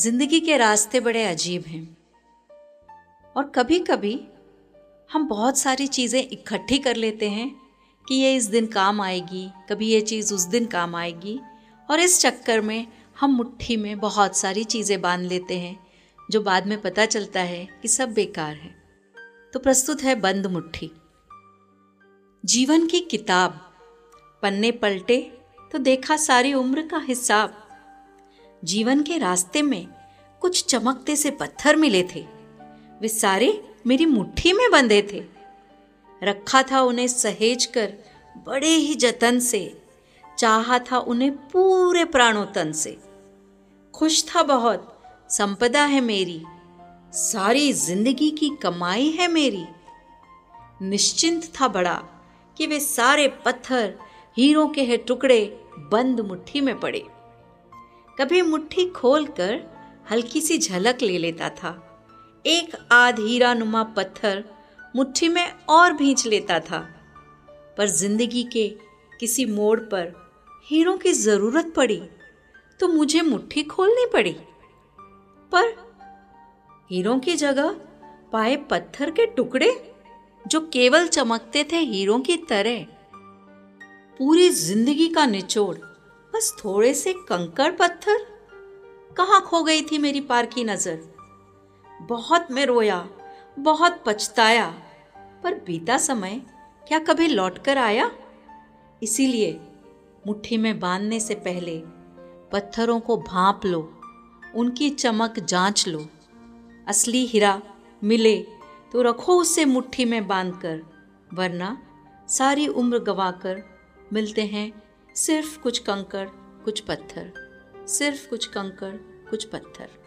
ज़िंदगी के रास्ते बड़े अजीब हैं। और कभी कभी हम बहुत सारी चीज़ें इकट्ठी कर लेते हैं कि ये इस दिन काम आएगी, कभी ये चीज़ उस दिन काम आएगी, और इस चक्कर में हम मुट्ठी में बहुत सारी चीज़ें बाँध लेते हैं, जो बाद में पता चलता है कि सब बेकार है। तो प्रस्तुत है बंद मुट्ठी। जीवन की किताब, पन्ने पलटे तो देखा सारी उम्र का हिसाब जीवन के रास्ते में कुछ चमकते से पत्थर मिले थे। वे सारे मेरी मुट्ठी में बंधे थे। रखा था उन्हें सहेज कर बड़े ही जतन से। चाहा था उन्हें पूरे प्राणों तन से। खुश था बहुत, संपदा है मेरी। सारी ज़िंदगी की कमाई है मेरी। निश्चिंत था बड़ा कि वे सारे पत्थर हीरों के है टुकड़े बंद मुट्ठी में पड़े। कभी मुट्ठी खोलकर हल्की सी झलक ले लेता था। एक आध हीरा नुमा पत्थर मुट्ठी में और भींच लेता था। पर ज़िंदगी के किसी मोड़ पर हीरों की ज़रूरत पड़ी तो मुझे मुट्ठी खोलनी पड़ी। पर हीरों की जगह पाए पत्थर के टुकड़े, जो केवल चमकते थे हीरों की तरह, पूरी ज़िंदगी का निचोड़ बस थोड़े से कंकड़ पत्थर? कहाँ खो गई थी मेरी पार की नज़र? बहुत मैं रोया, बहुत पछताया, पर बीता समय क्या कभी लौटकर आया? इसीलिए मुट्ठी में बांधने से पहले पत्थरों को भांप लो, उनकी चमक जाँच लो। असली हीरा मिले तो रखो उसे मुट्ठी में बांधकर, वरना सारी उम्र गवाकर मिलते हैं सिर्फ़ कुछ कंकड़ कुछ पत्थर। सिर्फ़ कुछ कंकड़ कुछ पत्थर।